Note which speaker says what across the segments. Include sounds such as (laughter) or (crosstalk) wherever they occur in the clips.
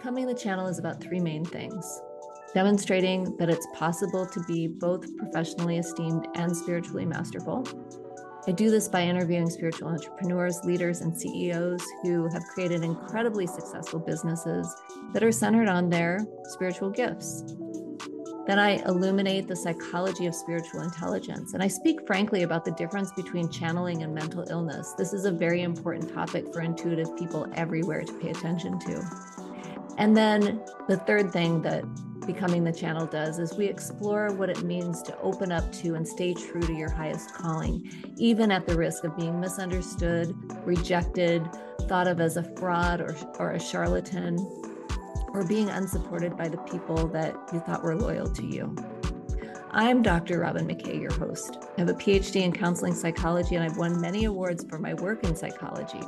Speaker 1: Becoming the Channel is about three main things demonstrating that it's possible to be both professionally esteemed and spiritually masterful. I do this by interviewing spiritual entrepreneurs, leaders, and CEOs who have created incredibly successful businesses that are centered on their spiritual gifts. Then I illuminate the psychology of spiritual intelligence. And I speak frankly about the difference between channeling and mental illness. This is a very important topic for intuitive people everywhere to pay attention to. And then the third thing that becoming the channel does is we explore what it means to open up to and stay true to your highest calling, even at the risk of being misunderstood, rejected, thought of as a fraud or, or a charlatan, or being unsupported by the people that you thought were loyal to you. I'm Dr. Robyn McKay, your host. I have a PhD in counseling psychology and I've won many awards for my work in psychology.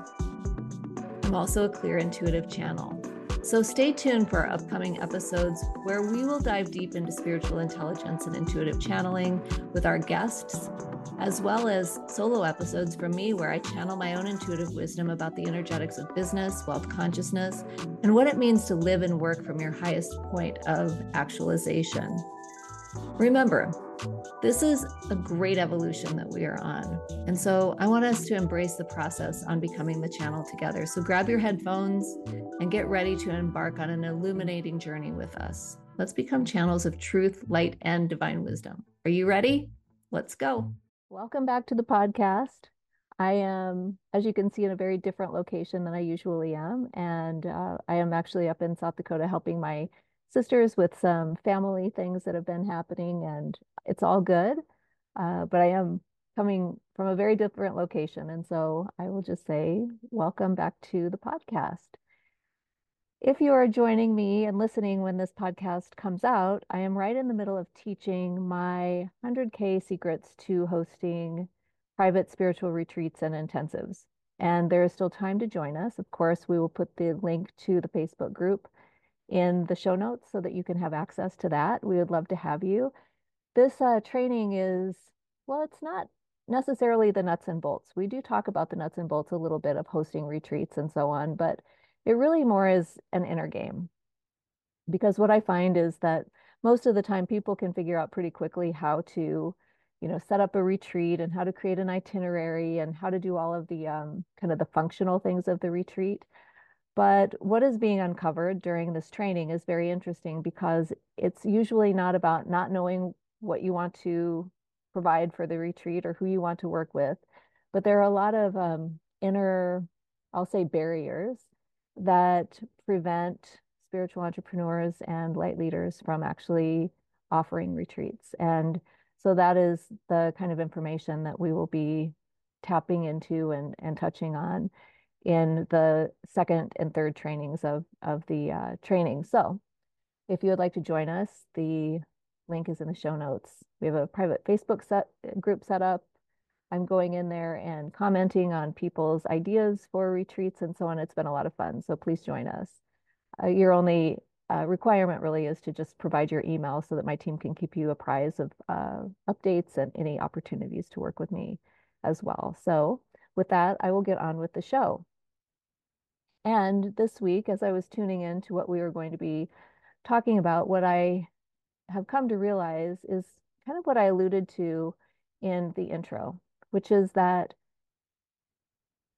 Speaker 1: I'm also a clear intuitive channel. So stay tuned for our upcoming episodes where we will dive deep into spiritual intelligence and intuitive channeling with our guests as well as solo episodes from me where I channel my own intuitive wisdom about the energetics of business, wealth consciousness, and what it means to live and work from your highest point of actualization. Remember, this is a great evolution that we are on. And so I want us to embrace the process on becoming the channel together. So grab your headphones and get ready to embark on an illuminating journey with us. Let's become channels of truth, light, and divine wisdom. Are you ready? Let's go. Welcome back to the podcast. I am, as you can see, in a very different location than I usually am. And uh, I am actually up in South Dakota helping my sisters with some family things that have been happening, and it's all good. Uh, but I am coming from a very different location. And so I will just say, welcome back to the podcast. If you are joining me and listening when this podcast comes out, I am right in the middle of teaching my 100K secrets to hosting private spiritual retreats and intensives. And there is still time to join us. Of course, we will put the link to the Facebook group in the show notes so that you can have access to that. We would love to have you. This uh, training is, well, it's not necessarily the nuts and bolts. We do talk about the nuts and bolts a little bit of hosting retreats and so on, but it really more is an inner game. Because what I find is that most of the time people can figure out pretty quickly how to, you know, set up a retreat and how to create an itinerary and how to do all of the um, kind of the functional things of the retreat. But what is being uncovered during this training is very interesting because it's usually not about not knowing what you want to provide for the retreat or who you want to work with, but there are a lot of um, inner, I'll say, barriers that prevent spiritual entrepreneurs and light leaders from actually offering retreats. And so that is the kind of information that we will be tapping into and, and touching on in the second and third trainings of, of the uh, training. So if you would like to join us, the link is in the show notes. We have a private Facebook set group set up I'm going in there and commenting on people's ideas for retreats and so on. It's been a lot of fun. So please join us. Uh, your only uh, requirement really is to just provide your email so that my team can keep you apprised of uh, updates and any opportunities to work with me as well. So with that, I will get on with the show. And this week, as I was tuning in to what we were going to be talking about, what I have come to realize is kind of what I alluded to in the intro which is that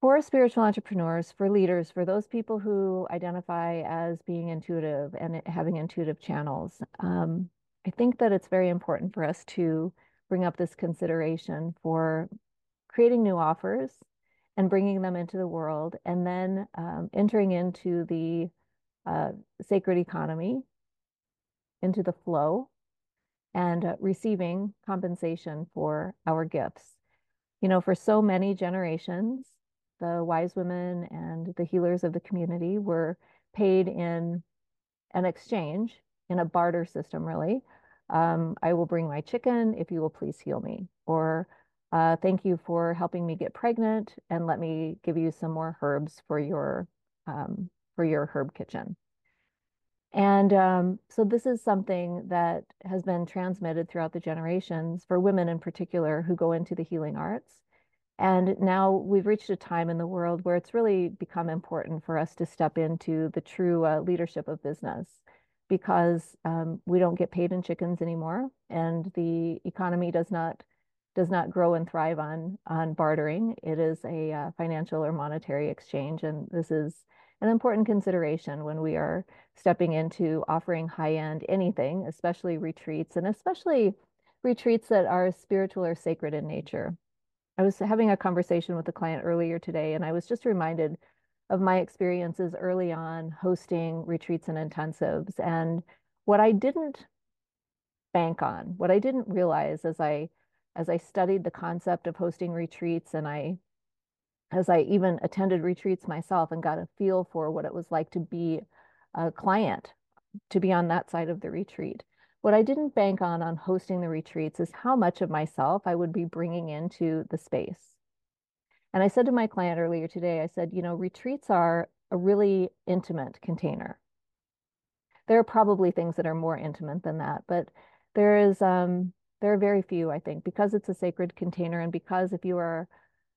Speaker 1: for spiritual entrepreneurs, for leaders, for those people who identify as being intuitive and having intuitive channels, um, I think that it's very important for us to bring up this consideration for creating new offers and bringing them into the world, and then um, entering into the uh, sacred economy, into the flow, and uh, receiving compensation for our gifts you know, for so many generations, the wise women and the healers of the community were paid in an exchange in a barter system, really. Um, I will bring my chicken if you will please heal me. Or uh, thank you for helping me get pregnant and let me give you some more herbs for your um, for your herb kitchen. And um, so this is something that has been transmitted throughout the generations for women in particular who go into the healing arts. And now we've reached a time in the world where it's really become important for us to step into the true uh, leadership of business because um, we don't get paid in chickens anymore, and the economy does not does not grow and thrive on on bartering. It is a uh, financial or monetary exchange, and this is an important consideration when we are stepping into offering high end anything, especially retreats, and especially retreats that are spiritual or sacred in nature. I was having a conversation with a client earlier today, and I was just reminded of my experiences early on hosting retreats and intensives. And what I didn't bank on, what I didn't realize as I as I studied the concept of hosting retreats and I as I even attended retreats myself and got a feel for what it was like to be a client, to be on that side of the retreat. What I didn't bank on on hosting the retreats is how much of myself I would be bringing into the space. And I said to my client earlier today, I said, you know, retreats are a really intimate container. There are probably things that are more intimate than that, but there is um, there are very few, I think, because it's a sacred container, and because if you are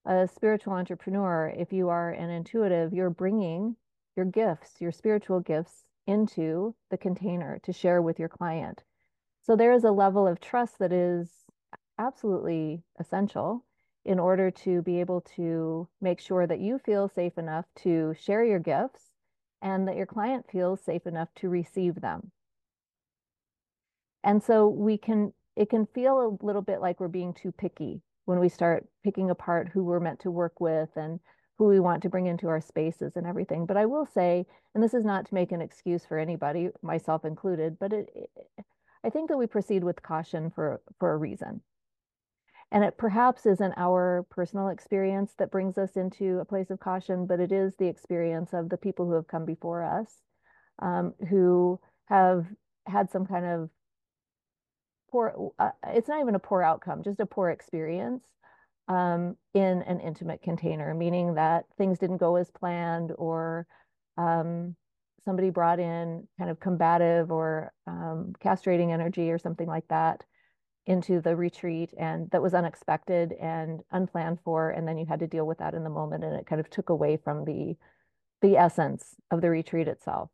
Speaker 1: a spiritual entrepreneur, if you are an intuitive, you're bringing your gifts, your spiritual gifts, into the container to share with your client. So there is a level of trust that is absolutely essential in order to be able to make sure that you feel safe enough to share your gifts and that your client feels safe enough to receive them. And so we can, it can feel a little bit like we're being too picky when we start picking apart who we're meant to work with and who we want to bring into our spaces and everything. But I will say, and this is not to make an excuse for anybody, myself included, but it, it I think that we proceed with caution for, for a reason. And it perhaps isn't our personal experience that brings us into a place of caution, but it is the experience of the people who have come before us, um, who have had some kind of poor, uh, it's not even a poor outcome, just a poor experience um, in an intimate container, meaning that things didn't go as planned or um, somebody brought in kind of combative or um, castrating energy or something like that into the retreat and that was unexpected and unplanned for and then you had to deal with that in the moment and it kind of took away from the the essence of the retreat itself.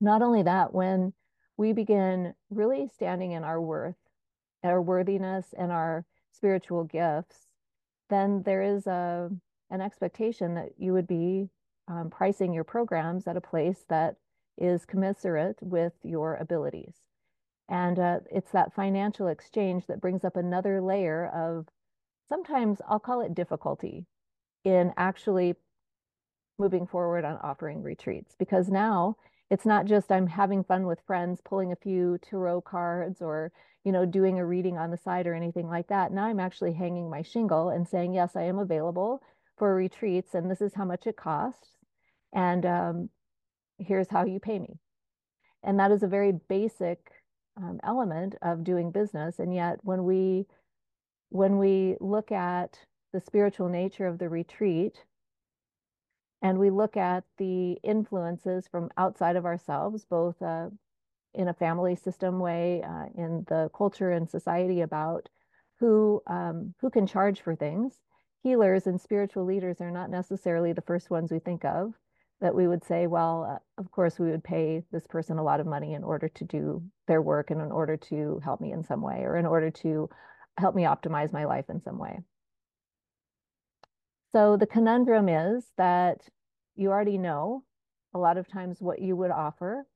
Speaker 1: Not only that when we begin really standing in our worth our worthiness and our spiritual gifts then there is a an expectation that you would be um, pricing your programs at a place that is commensurate with your abilities. And uh, it's that financial exchange that brings up another layer of sometimes I'll call it difficulty in actually moving forward on offering retreats because now it's not just I'm having fun with friends, pulling a few tarot cards or, you know, doing a reading on the side or anything like that. Now I'm actually hanging my shingle and saying, yes, I am available for retreats and this is how much it costs and um, here's how you pay me. And that is a very basic um, element of doing business. And yet when we when we look at the spiritual nature of the retreat and we look at the influences from outside of ourselves, both uh, in a family system way, uh, in the culture and society about who um, who can charge for things, healers and spiritual leaders are not necessarily the first ones we think of that we would say, well, uh, of course, we would pay this person a lot of money in order to do their work and in order to help me in some way or in order to help me optimize my life in some way. So the conundrum is that you already know a lot of times what you would offer.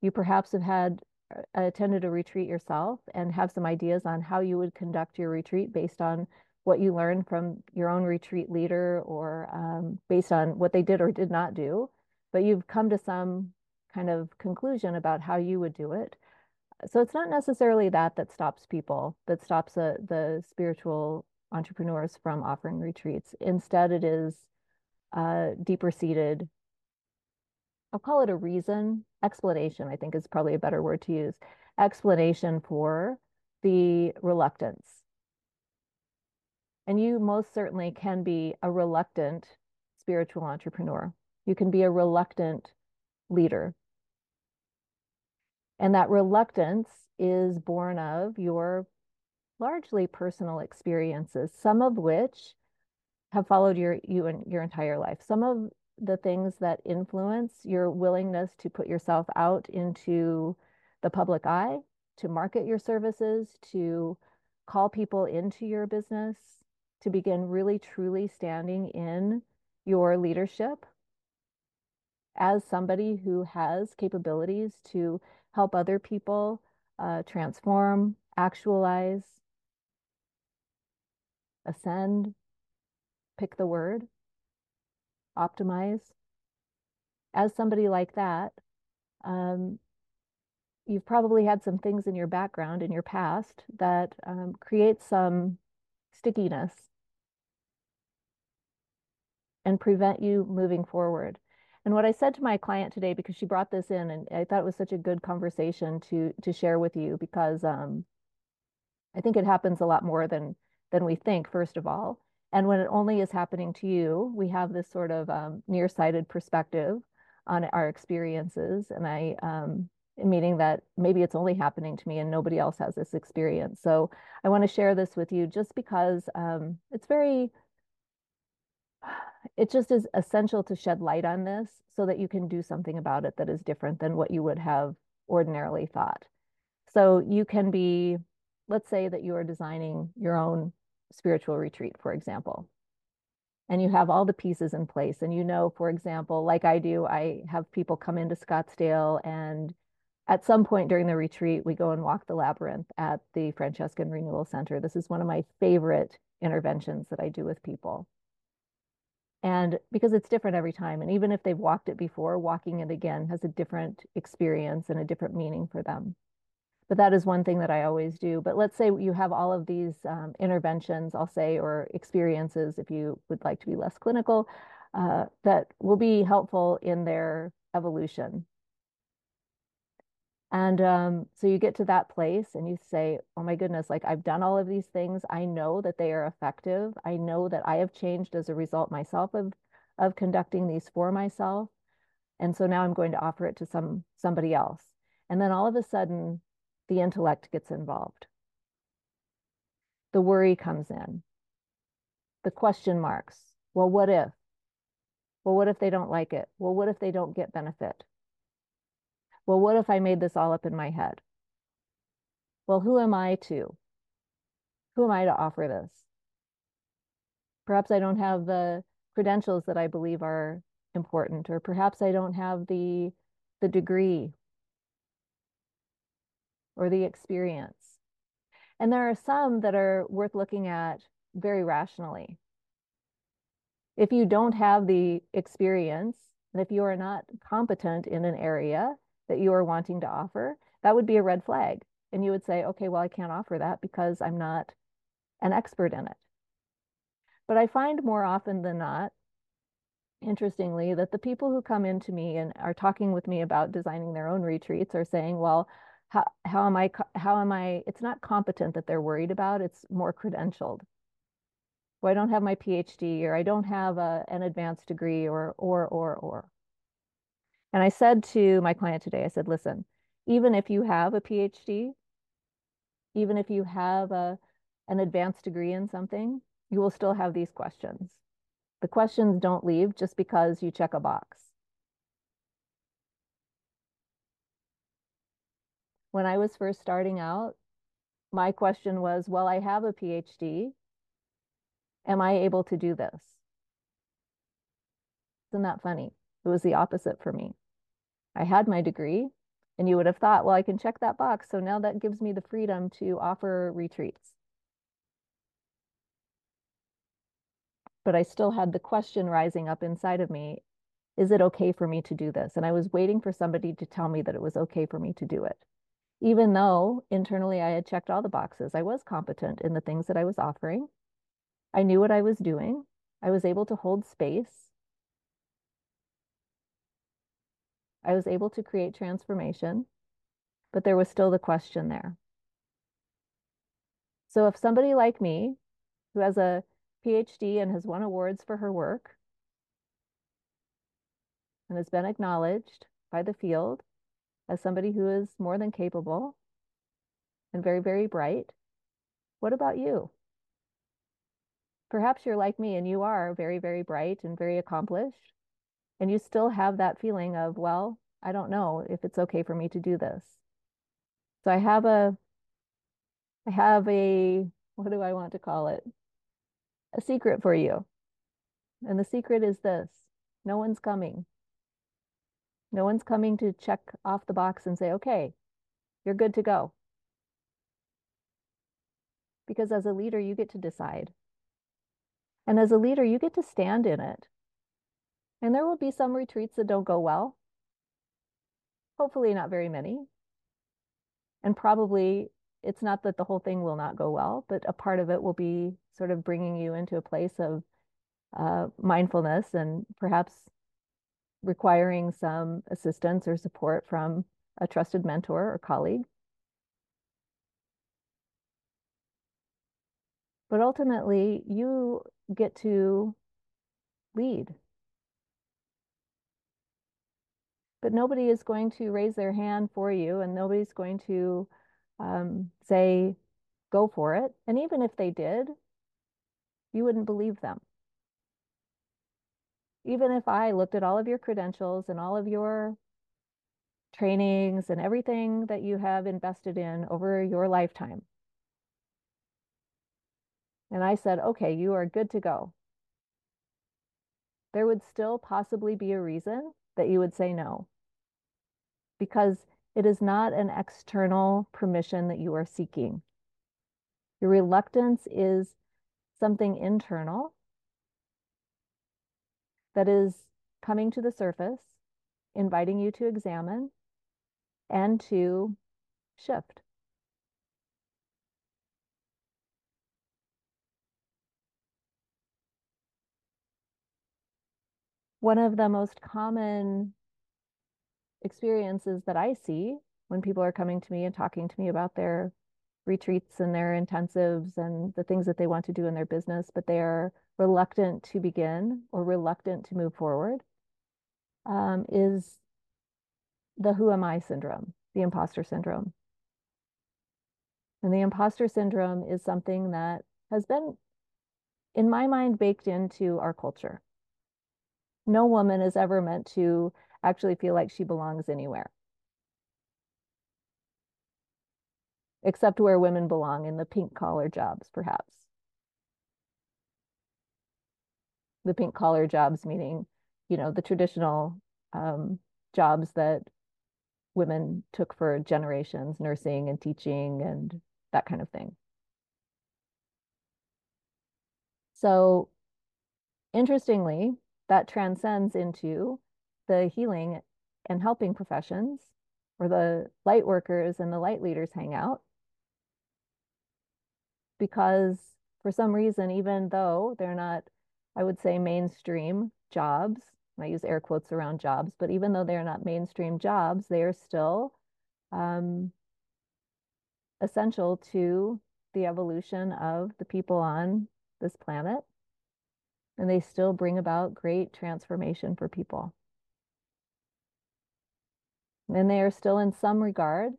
Speaker 1: You perhaps have had uh, attended a retreat yourself and have some ideas on how you would conduct your retreat based on what you learned from your own retreat leader or um, based on what they did or did not do, but you've come to some kind of conclusion about how you would do it. So it's not necessarily that that stops people, that stops uh, the spiritual entrepreneurs from offering retreats. Instead, it is uh, deeper seated. I'll call it a reason, explanation, I think is probably a better word to use, explanation for the reluctance and you most certainly can be a reluctant spiritual entrepreneur. You can be a reluctant leader. And that reluctance is born of your largely personal experiences, some of which have followed your you and your entire life. Some of the things that influence your willingness to put yourself out into the public eye, to market your services, to call people into your business, to begin really truly standing in your leadership as somebody who has capabilities to help other people uh, transform, actualize, ascend, pick the word, optimize. As somebody like that, um, you've probably had some things in your background, in your past, that um, create some stickiness and prevent you moving forward. And what I said to my client today, because she brought this in, and I thought it was such a good conversation to to share with you, because um, I think it happens a lot more than than we think. First of all, and when it only is happening to you, we have this sort of um, nearsighted perspective on our experiences. And I, um, meaning that maybe it's only happening to me and nobody else has this experience. So I want to share this with you just because um, it's very, (sighs) it just is essential to shed light on this so that you can do something about it that is different than what you would have ordinarily thought. So you can be, let's say that you are designing your own spiritual retreat, for example. And you have all the pieces in place. And you know, for example, like I do, I have people come into Scottsdale and at some point during the retreat, we go and walk the labyrinth at the Franciscan Renewal Center. This is one of my favorite interventions that I do with people. And because it's different every time, and even if they've walked it before, walking it again has a different experience and a different meaning for them but that is one thing that I always do. But let's say you have all of these um, interventions, I'll say, or experiences, if you would like to be less clinical, uh, that will be helpful in their evolution. And um, so you get to that place and you say, oh my goodness, like I've done all of these things. I know that they are effective. I know that I have changed as a result myself of, of conducting these for myself. And so now I'm going to offer it to some somebody else. And then all of a sudden, the intellect gets involved. The worry comes in. The question marks. Well, what if? Well, what if they don't like it? Well, what if they don't get benefit? Well, what if I made this all up in my head? Well, who am I to? Who am I to offer this? Perhaps I don't have the credentials that I believe are important, or perhaps I don't have the the degree or the experience. And there are some that are worth looking at very rationally. If you don't have the experience, and if you are not competent in an area that you are wanting to offer, that would be a red flag. And you would say, okay, well, I can't offer that because I'm not an expert in it. But I find more often than not, interestingly, that the people who come into me and are talking with me about designing their own retreats are saying, well, how, how am I, how am I, it's not competent that they're worried about, it's more credentialed. Well, I don't have my PhD or I don't have a, an advanced degree or, or, or, or. And I said to my client today, I said, listen, even if you have a PhD, even if you have a, an advanced degree in something, you will still have these questions. The questions don't leave just because you check a box. When I was first starting out, my question was, well, I have a PhD. Am I able to do this? Isn't that funny? It was the opposite for me. I had my degree, and you would have thought, well, I can check that box. So now that gives me the freedom to offer retreats. But I still had the question rising up inside of me is it okay for me to do this? And I was waiting for somebody to tell me that it was okay for me to do it even though internally I had checked all the boxes, I was competent in the things that I was offering. I knew what I was doing. I was able to hold space. I was able to create transformation, but there was still the question there. So if somebody like me, who has a PhD and has won awards for her work and has been acknowledged by the field, as somebody who is more than capable and very, very bright. What about you? perhaps you're like me and you are very, very bright and very accomplished, and you still have that feeling of, well, I don't know if it's okay for me to do this. So I have a, I have a, what do I want to call it? A secret for you. And the secret is this no one's coming. No one's coming to check off the box and say, okay, you're good to go. Because as a leader, you get to decide. And as a leader, you get to stand in it. And there will be some retreats that don't go well. Hopefully, not very many. And probably it's not that the whole thing will not go well, but a part of it will be sort of bringing you into a place of uh, mindfulness and perhaps requiring some assistance or support from a trusted mentor or colleague. But ultimately, you get to lead. But nobody is going to raise their hand for you, and nobody's going to um, say, go for it. And even if they did, you wouldn't believe them even if I looked at all of your credentials and all of your trainings and everything that you have invested in over your lifetime, and I said, okay, you are good to go, there would still possibly be a reason that you would say no. Because it is not an external permission that you are seeking. Your reluctance is something internal that is coming to the surface, inviting you to examine and to shift. One of the most common experiences that I see when people are coming to me and talking to me about their retreats and their intensives and the things that they want to do in their business, but they are reluctant to begin or reluctant to move forward um, is the who am I syndrome, the imposter syndrome. And the imposter syndrome is something that has been, in my mind, baked into our culture. No woman is ever meant to actually feel like she belongs anywhere. Except where women belong in the pink collar jobs, perhaps. The pink collar jobs, meaning, you know, the traditional um, jobs that women took for generations, nursing and teaching and that kind of thing. So interestingly, that transcends into the healing and helping professions where the light workers and the light leaders hang out. Because for some reason, even though they're not I would say mainstream jobs. I use air quotes around jobs, but even though they're not mainstream jobs, they are still um, essential to the evolution of the people on this planet. And they still bring about great transformation for people. And they are still, in some regard,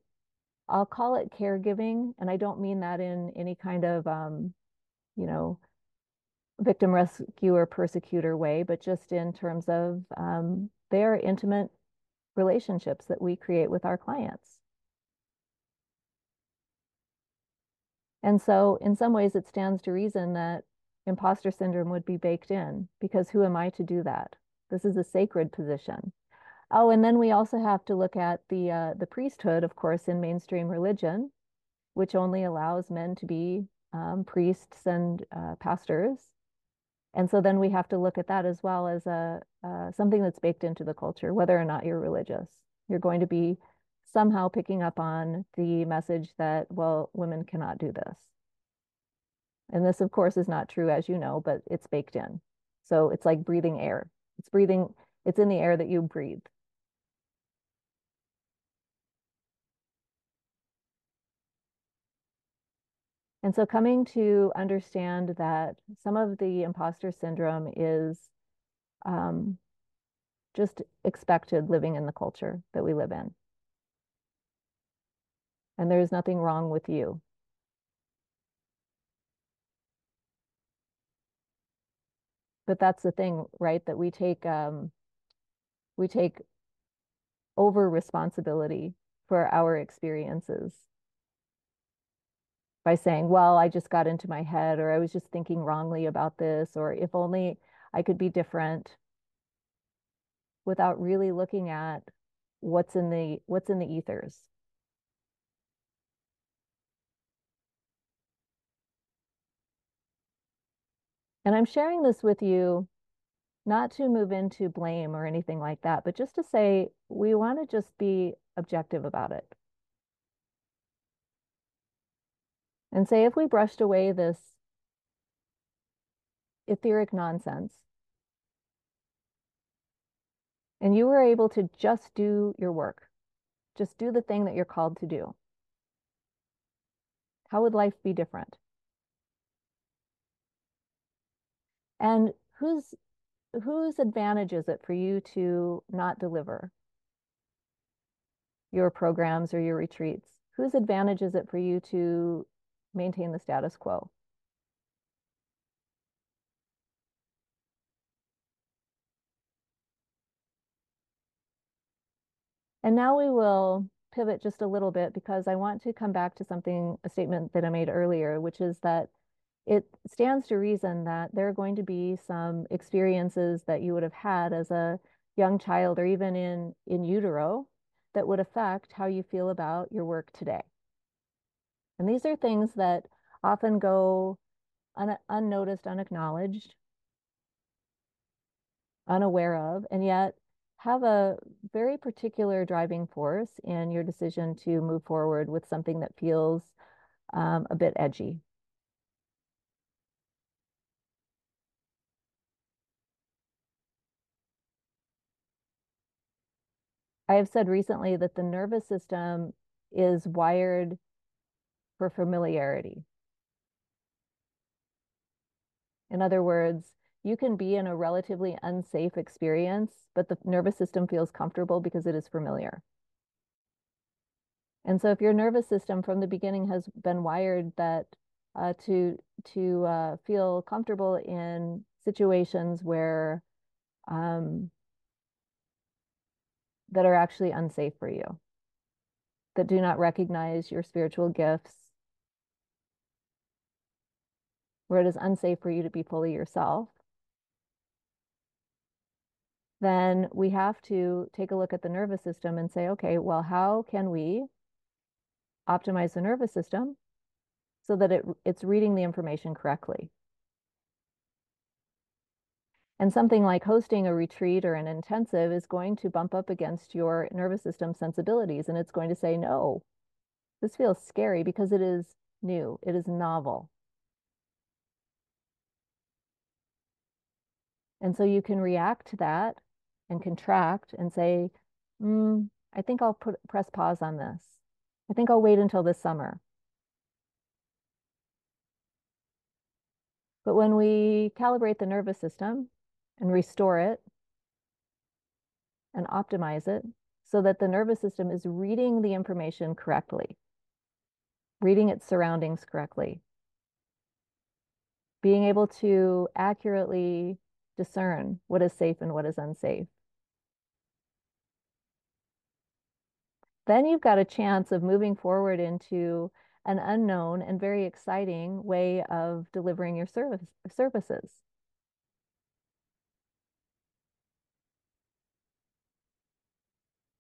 Speaker 1: I'll call it caregiving. And I don't mean that in any kind of, um, you know, victim rescuer persecutor way, but just in terms of um, their intimate relationships that we create with our clients. And so, in some ways, it stands to reason that imposter syndrome would be baked in because who am I to do that? This is a sacred position. Oh, and then we also have to look at the uh, the priesthood, of course, in mainstream religion, which only allows men to be um, priests and uh, pastors. And so then we have to look at that as well as a uh, something that's baked into the culture, whether or not you're religious. You're going to be somehow picking up on the message that, well, women cannot do this. And this, of course, is not true, as you know, but it's baked in. So it's like breathing air. It's breathing, it's in the air that you breathe. And so coming to understand that some of the imposter syndrome is um, just expected living in the culture that we live in. And there's nothing wrong with you. but that's the thing, right? That we take um, we take over responsibility for our experiences by saying, well, I just got into my head, or I was just thinking wrongly about this, or if only I could be different without really looking at what's in the what's in the ethers. And I'm sharing this with you not to move into blame or anything like that, but just to say we want to just be objective about it. And say if we brushed away this etheric nonsense and you were able to just do your work, just do the thing that you're called to do, how would life be different? And whose whose advantage is it for you to not deliver your programs or your retreats? Whose advantage is it for you to maintain the status quo? And now we will pivot just a little bit because I want to come back to something, a statement that I made earlier, which is that it stands to reason that there are going to be some experiences that you would have had as a young child or even in, in utero that would affect how you feel about your work today. And these are things that often go un unnoticed, unacknowledged, unaware of, and yet have a very particular driving force in your decision to move forward with something that feels um, a bit edgy. I have said recently that the nervous system is wired for familiarity. In other words, you can be in a relatively unsafe experience, but the nervous system feels comfortable because it is familiar. And so if your nervous system from the beginning has been wired that uh, to to uh, feel comfortable in situations where um, that are actually unsafe for you, that do not recognize your spiritual gifts, where it is unsafe for you to be fully yourself, then we have to take a look at the nervous system and say, okay, well, how can we optimize the nervous system so that it, it's reading the information correctly? And something like hosting a retreat or an intensive is going to bump up against your nervous system sensibilities. And it's going to say, no, this feels scary because it is new, it is novel. And so you can react to that and contract and say, mm, I think I'll put, press pause on this. I think I'll wait until this summer. But when we calibrate the nervous system and restore it and optimize it so that the nervous system is reading the information correctly, reading its surroundings correctly, being able to accurately discern what is safe and what is unsafe. Then you've got a chance of moving forward into an unknown and very exciting way of delivering your service, services.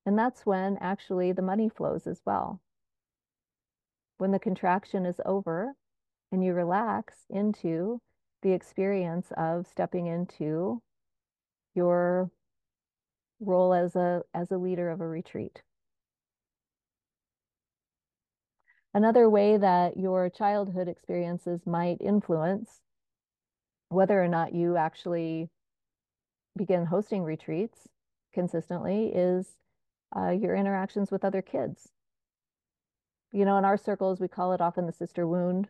Speaker 1: And that's when actually the money flows as well. When the contraction is over and you relax into the experience of stepping into your role as a as a leader of a retreat. Another way that your childhood experiences might influence whether or not you actually begin hosting retreats consistently is uh, your interactions with other kids. You know, in our circles, we call it often the sister wound.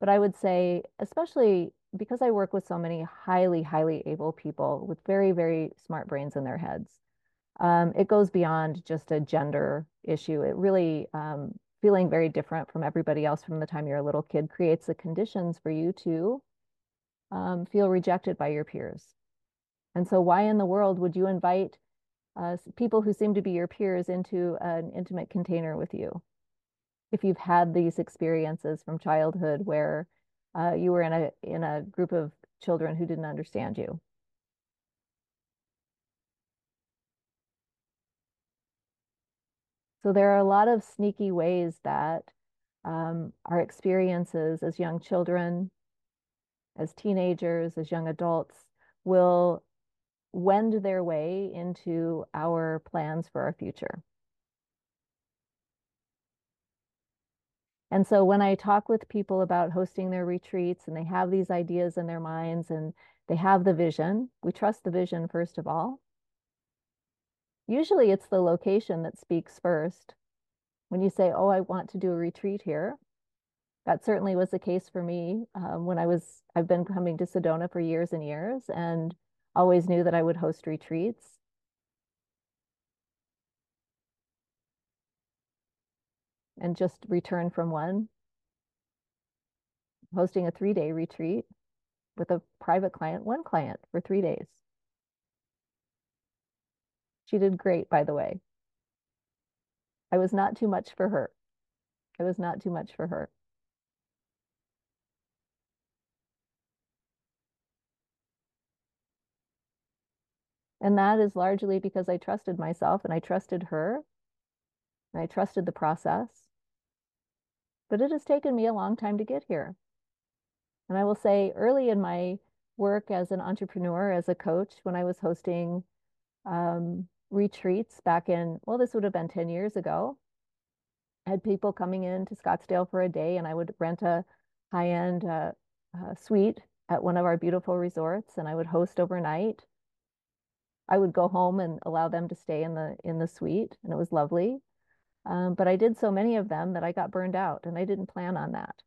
Speaker 1: But I would say, especially because I work with so many highly, highly able people with very, very smart brains in their heads, um, it goes beyond just a gender issue. It really, um, feeling very different from everybody else from the time you're a little kid creates the conditions for you to um, feel rejected by your peers. And so, why in the world would you invite uh, people who seem to be your peers into an intimate container with you? If you've had these experiences from childhood where uh, you were in a in a group of children who didn't understand you. So there are a lot of sneaky ways that um, our experiences as young children, as teenagers, as young adults will wend their way into our plans for our future. And so when I talk with people about hosting their retreats and they have these ideas in their minds and they have the vision, we trust the vision first of all. Usually it's the location that speaks first. When you say, oh, I want to do a retreat here, that certainly was the case for me um, when I was, I've been coming to Sedona for years and years and always knew that I would host retreats. And just return from one, hosting a three day retreat with a private client, one client for three days. She did great, by the way. I was not too much for her. I was not too much for her. And that is largely because I trusted myself and I trusted her and I trusted the process. But it has taken me a long time to get here. And I will say early in my work as an entrepreneur, as a coach, when I was hosting um, retreats back in, well, this would have been 10 years ago, I had people coming in to Scottsdale for a day and I would rent a high end uh, uh, suite at one of our beautiful resorts and I would host overnight I would go home and allow them to stay in the in the suite, and it was lovely. Um, but I did so many of them that I got burned out, and I didn't plan on that.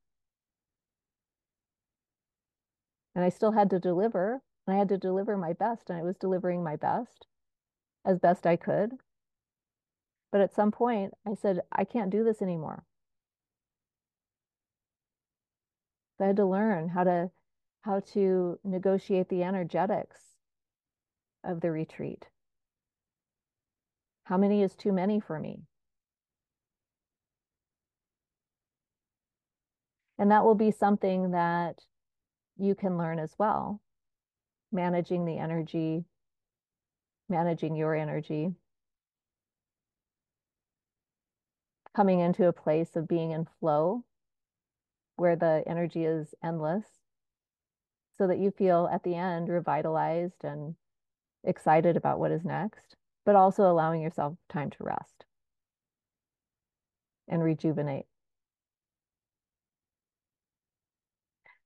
Speaker 1: And I still had to deliver. And I had to deliver my best, and I was delivering my best as best I could. But at some point, I said, I can't do this anymore. So I had to learn how to how to negotiate the energetics of the retreat? How many is too many for me? And that will be something that you can learn as well. Managing the energy, managing your energy, coming into a place of being in flow where the energy is endless so that you feel at the end revitalized and excited about what is next, but also allowing yourself time to rest and rejuvenate.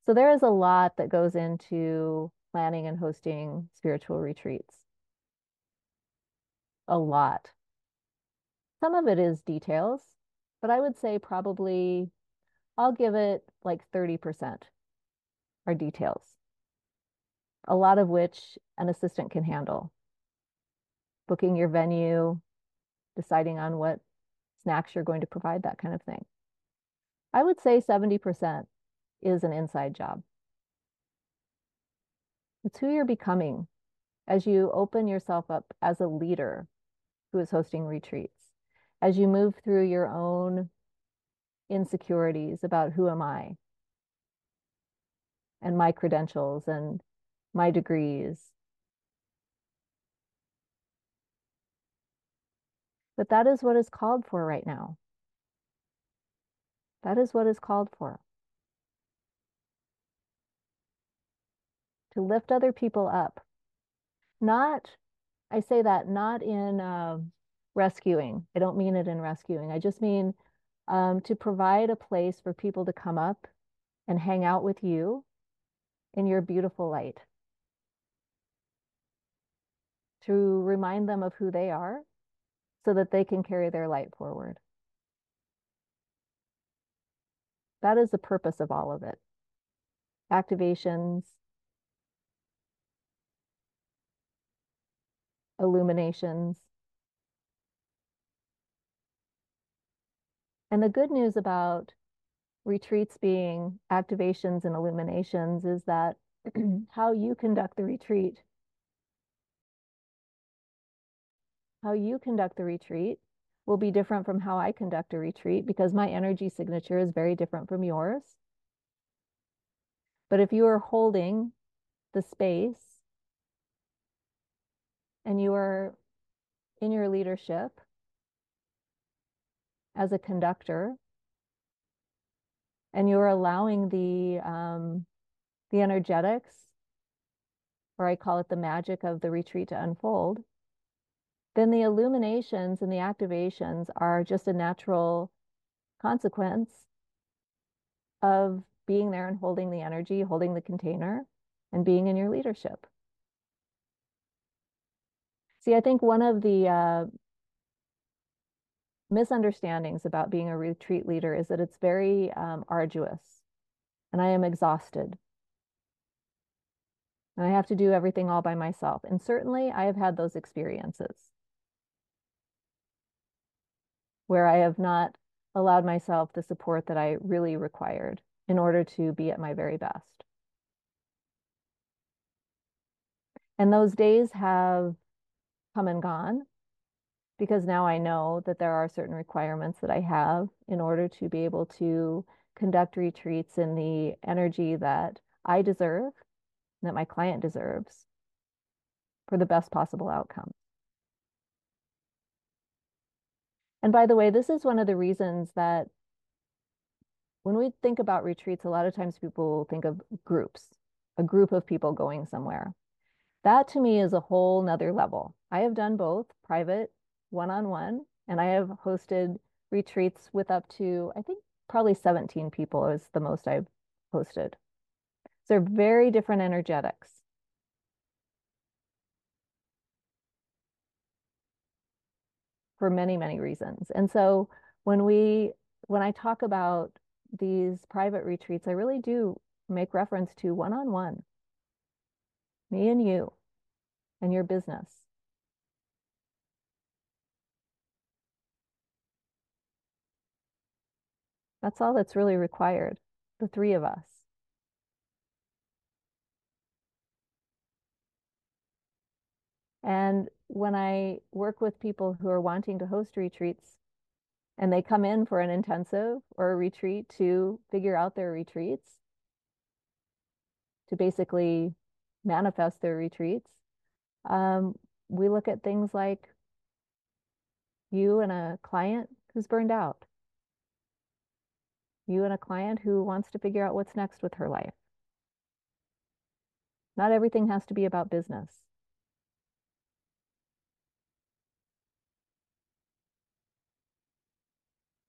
Speaker 1: So there is a lot that goes into planning and hosting spiritual retreats. A lot. Some of it is details, but I would say probably I'll give it like 30% are details a lot of which an assistant can handle. Booking your venue, deciding on what snacks you're going to provide, that kind of thing. I would say 70% is an inside job. It's who you're becoming as you open yourself up as a leader who is hosting retreats, as you move through your own insecurities about who am I and my credentials and my degrees. But that is what is called for right now. That is what is called for. To lift other people up. Not, I say that not in uh, rescuing. I don't mean it in rescuing. I just mean um, to provide a place for people to come up and hang out with you in your beautiful light to remind them of who they are so that they can carry their light forward. That is the purpose of all of it. Activations, illuminations. And the good news about retreats being activations and illuminations is that (clears throat) how you conduct the retreat, how you conduct the retreat will be different from how I conduct a retreat because my energy signature is very different from yours. But if you are holding the space and you are in your leadership as a conductor and you're allowing the um, the energetics or I call it the magic of the retreat to unfold, then the illuminations and the activations are just a natural consequence of being there and holding the energy, holding the container, and being in your leadership. See, I think one of the uh, misunderstandings about being a retreat leader is that it's very um, arduous and I am exhausted. And I have to do everything all by myself. And certainly I have had those experiences where I have not allowed myself the support that I really required in order to be at my very best. And those days have come and gone because now I know that there are certain requirements that I have in order to be able to conduct retreats in the energy that I deserve, that my client deserves for the best possible outcome. And by the way, this is one of the reasons that when we think about retreats, a lot of times people think of groups, a group of people going somewhere. That to me is a whole nother level. I have done both private, one on one, and I have hosted retreats with up to, I think, probably 17 people is the most I've hosted. So they're very different energetics. for many, many reasons. And so when we, when I talk about these private retreats, I really do make reference to one-on-one, me and you and your business. That's all that's really required, the three of us. And when I work with people who are wanting to host retreats and they come in for an intensive or a retreat to figure out their retreats, to basically manifest their retreats, um, we look at things like you and a client who's burned out, you and a client who wants to figure out what's next with her life. Not everything has to be about business.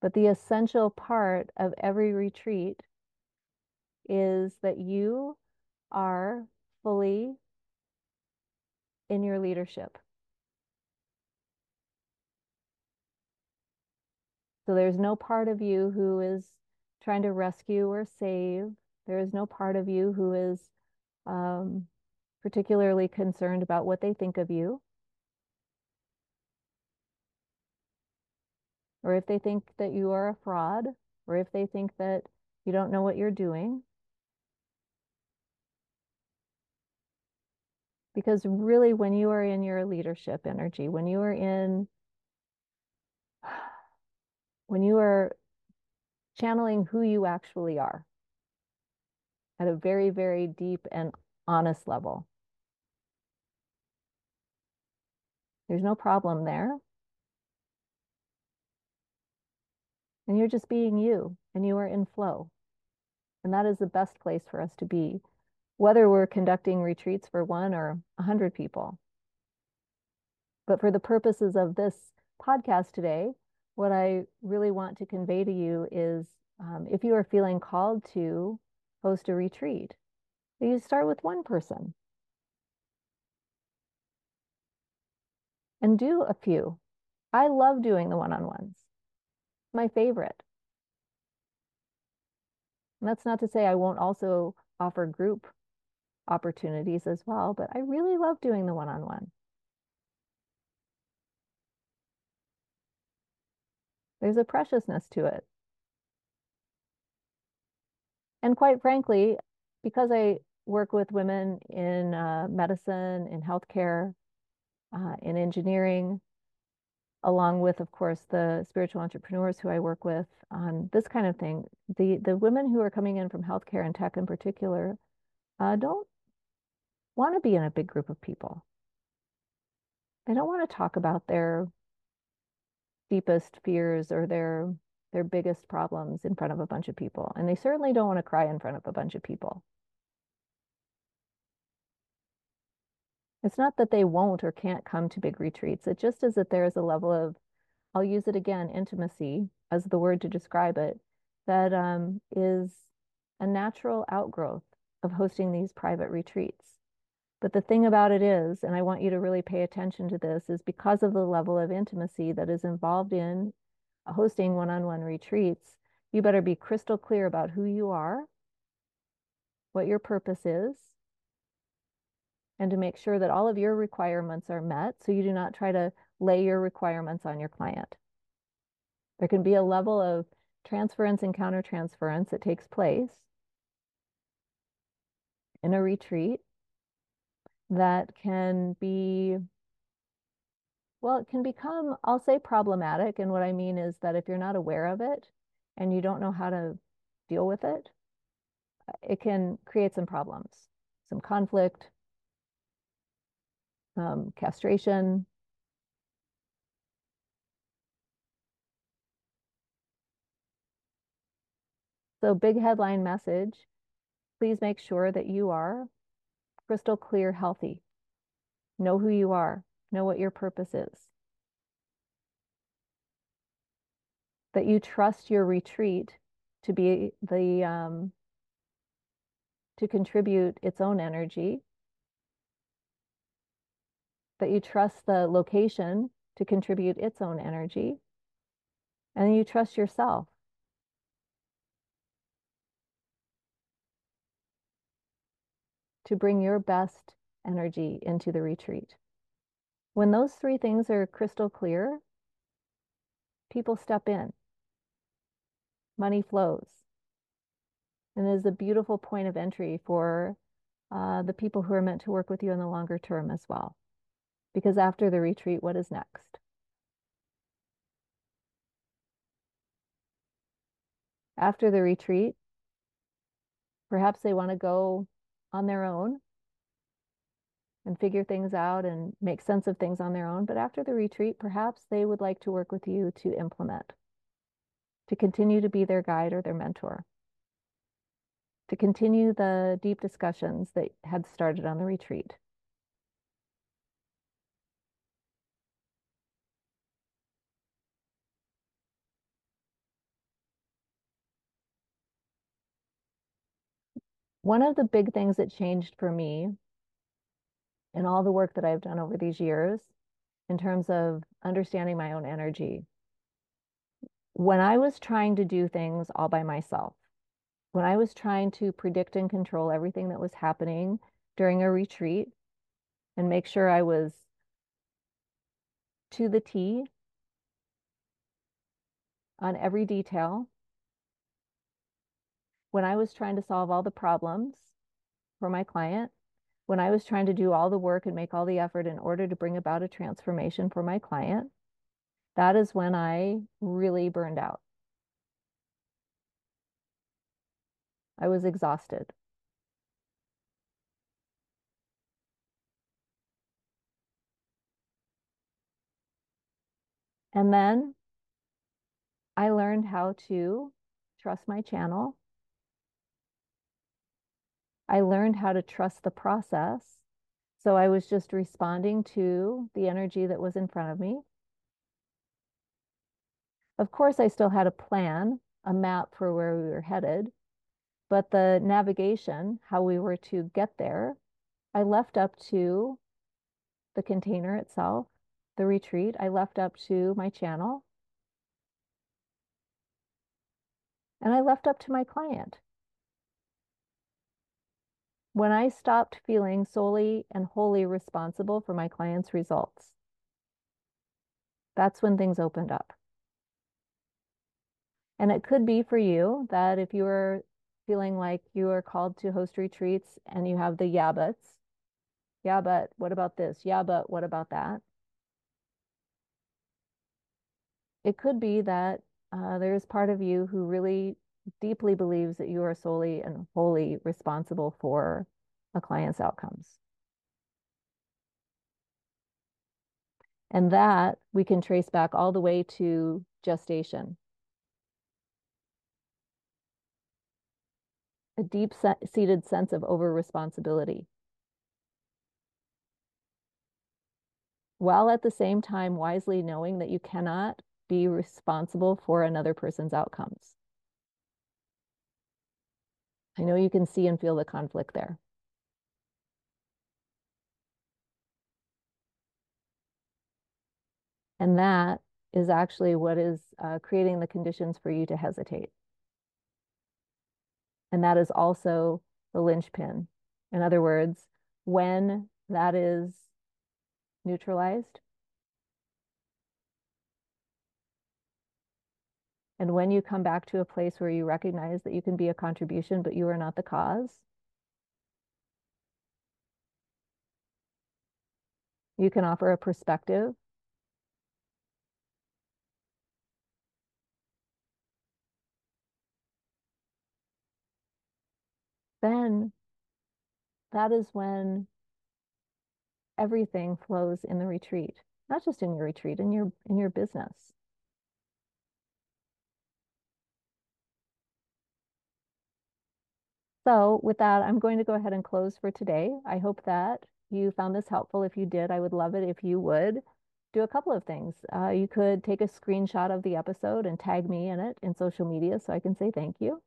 Speaker 1: But the essential part of every retreat is that you are fully in your leadership. So there's no part of you who is trying to rescue or save. There is no part of you who is um, particularly concerned about what they think of you. or if they think that you are a fraud, or if they think that you don't know what you're doing. Because really, when you are in your leadership energy, when you are in, (sighs) when you are channeling who you actually are at a very, very deep and honest level, there's no problem there. and you're just being you and you are in flow. And that is the best place for us to be, whether we're conducting retreats for one or a hundred people. But for the purposes of this podcast today, what I really want to convey to you is um, if you are feeling called to host a retreat, you start with one person and do a few. I love doing the one on ones my favorite. And that's not to say I won't also offer group opportunities as well, but I really love doing the one on one. There's a preciousness to it. And quite frankly, because I work with women in uh, medicine, in healthcare, uh, in engineering, along with, of course, the spiritual entrepreneurs who I work with on this kind of thing. The the women who are coming in from healthcare and tech in particular uh, don't want to be in a big group of people. They don't want to talk about their deepest fears or their their biggest problems in front of a bunch of people. And they certainly don't want to cry in front of a bunch of people. It's not that they won't or can't come to big retreats. It just is that there is a level of, I'll use it again, intimacy as the word to describe it, that um, is a natural outgrowth of hosting these private retreats. But the thing about it is, and I want you to really pay attention to this, is because of the level of intimacy that is involved in hosting one on one retreats, you better be crystal clear about who you are, what your purpose is, and to make sure that all of your requirements are met so you do not try to lay your requirements on your client. There can be a level of transference and countertransference that takes place in a retreat that can be, well, it can become, I'll say problematic. And what I mean is that if you're not aware of it and you don't know how to deal with it, it can create some problems, some conflict, um, castration. So big headline message, please make sure that you are crystal clear, healthy. Know who you are, know what your purpose is. That you trust your retreat to be the, um, to contribute its own energy. That you trust the location to contribute its own energy. And you trust yourself to bring your best energy into the retreat. When those three things are crystal clear, people step in. Money flows. And is a beautiful point of entry for uh, the people who are meant to work with you in the longer term as well. Because after the retreat, what is next? After the retreat, perhaps they want to go on their own and figure things out and make sense of things on their own. But after the retreat, perhaps they would like to work with you to implement, to continue to be their guide or their mentor, to continue the deep discussions that had started on the retreat. One of the big things that changed for me in all the work that I've done over these years in terms of understanding my own energy, when I was trying to do things all by myself, when I was trying to predict and control everything that was happening during a retreat and make sure I was to the T on every detail, when I was trying to solve all the problems for my client, when I was trying to do all the work and make all the effort in order to bring about a transformation for my client, that is when I really burned out. I was exhausted. And then I learned how to trust my channel I learned how to trust the process. So I was just responding to the energy that was in front of me. Of course, I still had a plan, a map for where we were headed, but the navigation, how we were to get there, I left up to the container itself, the retreat. I left up to my channel. And I left up to my client when I stopped feeling solely and wholly responsible for my clients' results. That's when things opened up. And it could be for you that if you are feeling like you are called to host retreats and you have the yeah buts. Yeah, but what about this? Yeah, but what about that? It could be that uh, there's part of you who really deeply believes that you are solely and wholly responsible for a client's outcomes. And that we can trace back all the way to gestation. A deep seated sense of over responsibility. While at the same time wisely knowing that you cannot be responsible for another person's outcomes. I know you can see and feel the conflict there. And that is actually what is uh, creating the conditions for you to hesitate. And that is also the linchpin. In other words, when that is neutralized, and when you come back to a place where you recognize that you can be a contribution, but you are not the cause, you can offer a perspective. Then that is when everything flows in the retreat not just in your retreat in your in your business so with that i'm going to go ahead and close for today i hope that you found this helpful if you did i would love it if you would do a couple of things uh, you could take a screenshot of the episode and tag me in it in social media so i can say thank you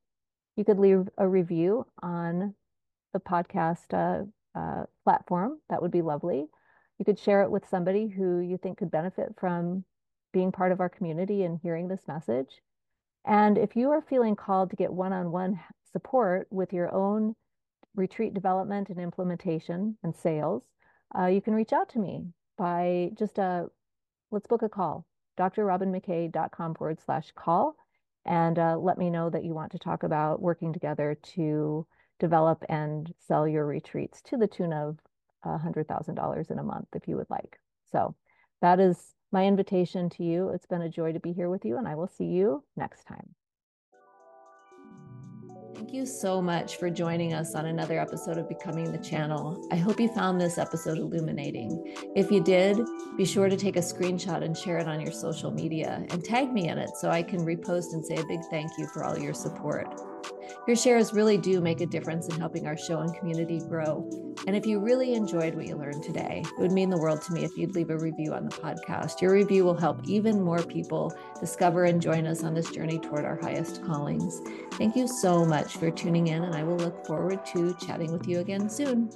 Speaker 1: you could leave a review on the podcast uh, uh, platform. That would be lovely. You could share it with somebody who you think could benefit from being part of our community and hearing this message. And if you are feeling called to get one on one support with your own retreat development and implementation and sales, uh, you can reach out to me by just a uh, let's book a call drrobynmckay.com forward slash call and uh, let me know that you want to talk about working together to develop and sell your retreats to the tune of $100,000 in a month if you would like. So that is my invitation to you. It's been a joy to be here with you, and I will see you next time. Thank you so much for joining us on another episode of Becoming the Channel. I hope you found this episode illuminating. If you did, be sure to take a screenshot and share it on your social media and tag me in it so I can repost and say a big thank you for all your support. Your shares really do make a difference in helping our show and community grow. And if you really enjoyed what you learned today, it would mean the world to me if you'd leave a review on the podcast. Your review will help even more people discover and join us on this journey toward our highest callings. Thank you so much for tuning in, and I will look forward to chatting with you again soon.